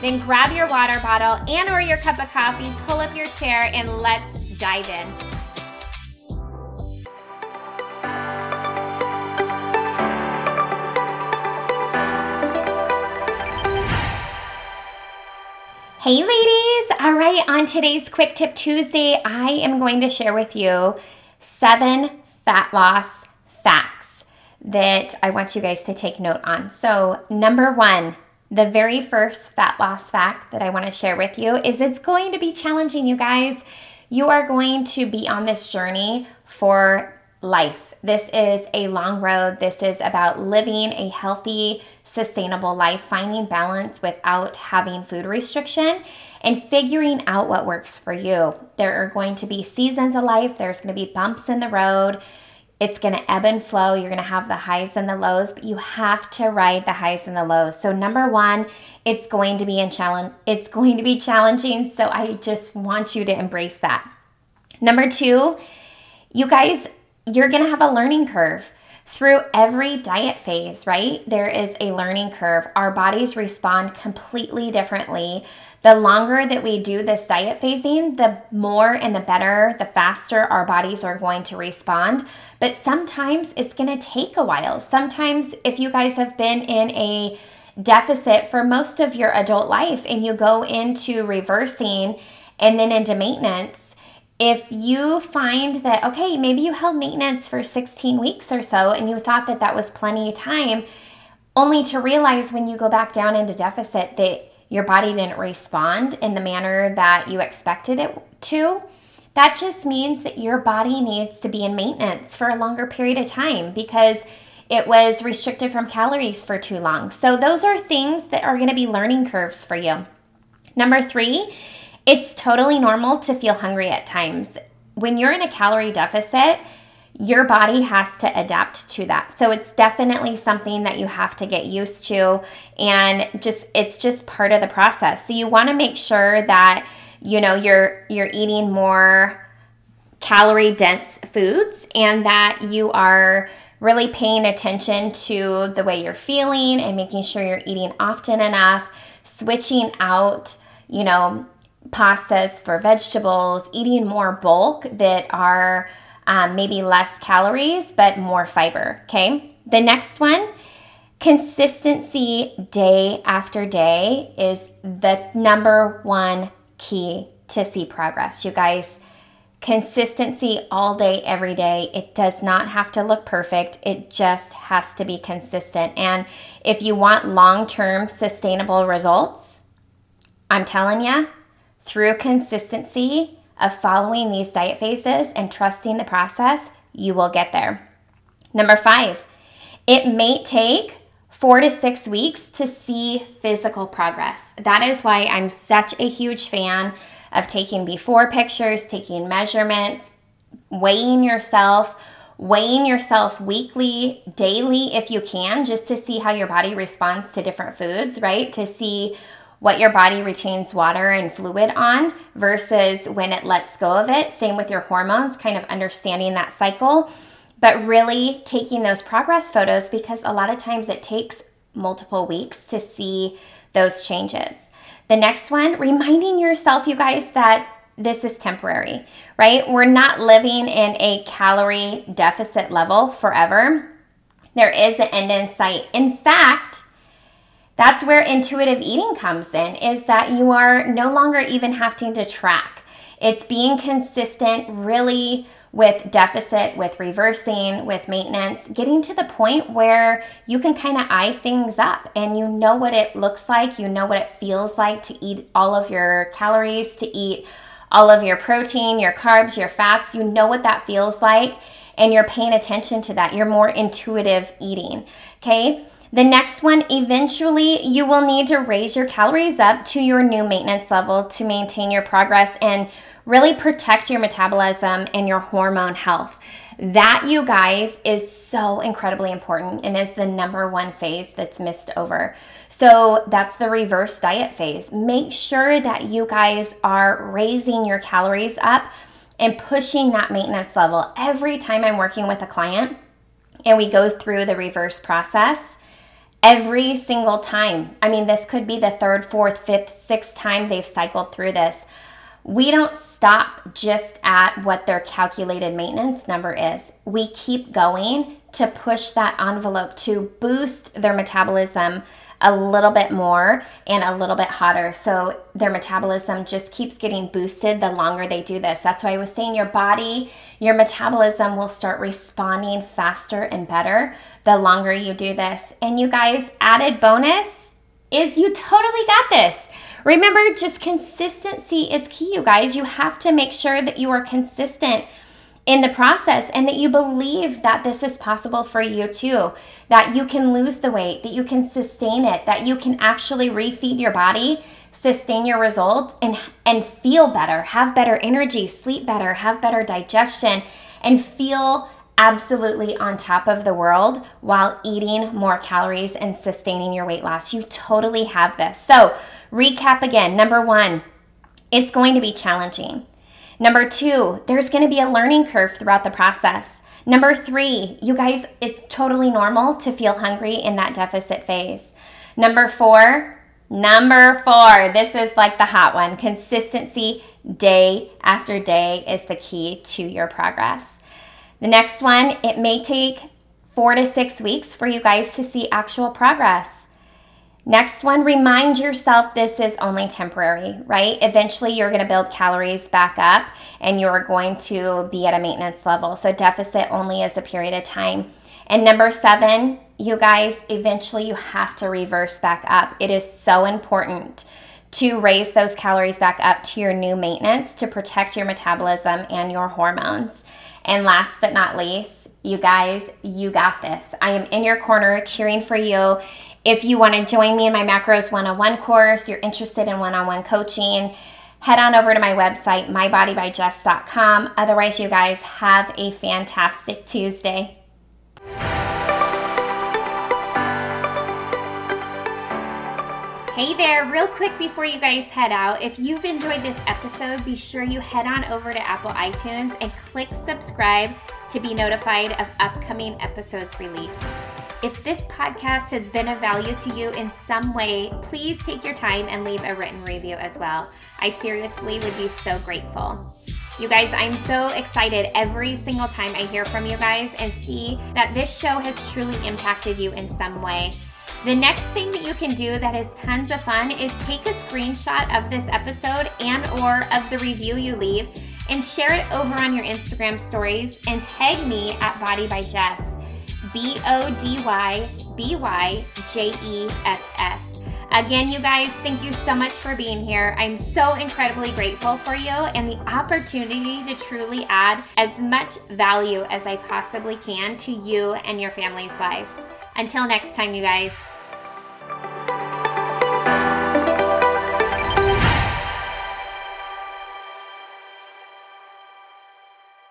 then grab your water bottle and or your cup of coffee, pull up your chair and let's dive in. Hey ladies! All right, on today's Quick Tip Tuesday, I am going to share with you seven fat loss facts that I want you guys to take note on. So, number one, the very first fat loss fact that I want to share with you is it's going to be challenging, you guys. You are going to be on this journey for life. This is a long road. This is about living a healthy, sustainable life, finding balance without having food restriction, and figuring out what works for you. There are going to be seasons of life, there's going to be bumps in the road. It's going to ebb and flow. You're going to have the highs and the lows, but you have to ride the highs and the lows. So number 1, it's going to be in challenge it's going to be challenging, so I just want you to embrace that. Number 2, you guys, you're going to have a learning curve. Through every diet phase, right? There is a learning curve. Our bodies respond completely differently the longer that we do this diet phasing, the more and the better, the faster our bodies are going to respond. But sometimes it's going to take a while. Sometimes, if you guys have been in a deficit for most of your adult life and you go into reversing and then into maintenance, if you find that, okay, maybe you held maintenance for 16 weeks or so and you thought that that was plenty of time, only to realize when you go back down into deficit that your body didn't respond in the manner that you expected it to, that just means that your body needs to be in maintenance for a longer period of time because it was restricted from calories for too long. So, those are things that are going to be learning curves for you. Number three, it's totally normal to feel hungry at times. When you're in a calorie deficit, your body has to adapt to that. So it's definitely something that you have to get used to and just it's just part of the process. So you want to make sure that you know you're you're eating more calorie dense foods and that you are really paying attention to the way you're feeling and making sure you're eating often enough, switching out, you know, pastas for vegetables, eating more bulk that are um, maybe less calories, but more fiber. Okay. The next one consistency day after day is the number one key to see progress. You guys, consistency all day, every day. It does not have to look perfect, it just has to be consistent. And if you want long term sustainable results, I'm telling you, through consistency, of following these diet phases and trusting the process, you will get there. Number five, it may take four to six weeks to see physical progress. That is why I'm such a huge fan of taking before pictures, taking measurements, weighing yourself, weighing yourself weekly, daily if you can, just to see how your body responds to different foods, right? To see what your body retains water and fluid on versus when it lets go of it. Same with your hormones, kind of understanding that cycle. but really taking those progress photos because a lot of times it takes multiple weeks to see those changes. The next one, reminding yourself, you guys, that this is temporary, right? We're not living in a calorie deficit level forever. There is an end in sight. In fact, that's where intuitive eating comes in is that you are no longer even having to track. It's being consistent, really with deficit, with reversing, with maintenance, getting to the point where you can kind of eye things up and you know what it looks like, you know what it feels like to eat all of your calories, to eat all of your protein, your carbs, your fats. You know what that feels like and you're paying attention to that. You're more intuitive eating. Okay. The next one, eventually, you will need to raise your calories up to your new maintenance level to maintain your progress and really protect your metabolism and your hormone health. That, you guys, is so incredibly important and is the number one phase that's missed over. So, that's the reverse diet phase. Make sure that you guys are raising your calories up and pushing that maintenance level. Every time I'm working with a client and we go through the reverse process, every single time, I mean, this could be the third, fourth, fifth, sixth time they've cycled through this we don't stop just at what their calculated maintenance number is. We keep going to push that envelope to boost their metabolism a little bit more and a little bit hotter. So their metabolism just keeps getting boosted the longer they do this. That's why I was saying your body, your metabolism will start responding faster and better the longer you do this. And you guys, added bonus is you totally got this. Remember, just consistency is key, you guys. You have to make sure that you are consistent in the process and that you believe that this is possible for you too. That you can lose the weight, that you can sustain it, that you can actually refeed your body, sustain your results, and, and feel better, have better energy, sleep better, have better digestion, and feel absolutely on top of the world while eating more calories and sustaining your weight loss. You totally have this. So, recap again. Number one, it's going to be challenging. Number two, there's going to be a learning curve throughout the process. Number three, you guys, it's totally normal to feel hungry in that deficit phase. Number four, number four, this is like the hot one consistency day after day is the key to your progress. The next one, it may take four to six weeks for you guys to see actual progress. Next one, remind yourself this is only temporary, right? Eventually, you're going to build calories back up and you're going to be at a maintenance level. So, deficit only is a period of time. And number seven, you guys, eventually you have to reverse back up. It is so important to raise those calories back up to your new maintenance to protect your metabolism and your hormones. And last but not least, you guys, you got this. I am in your corner cheering for you. If you want to join me in my Macros 101 course, you're interested in one on one coaching, head on over to my website, mybodybyjess.com. Otherwise, you guys have a fantastic Tuesday. Hey there, real quick before you guys head out, if you've enjoyed this episode, be sure you head on over to Apple iTunes and click subscribe to be notified of upcoming episodes released. If this podcast has been of value to you in some way, please take your time and leave a written review as well. I seriously would be so grateful. You guys, I'm so excited every single time I hear from you guys and see that this show has truly impacted you in some way. The next thing that you can do that is tons of fun is take a screenshot of this episode and or of the review you leave and share it over on your Instagram stories and tag me at Body by Jess. B O D Y B Y J E S S. Again, you guys, thank you so much for being here. I'm so incredibly grateful for you and the opportunity to truly add as much value as I possibly can to you and your family's lives. Until next time, you guys.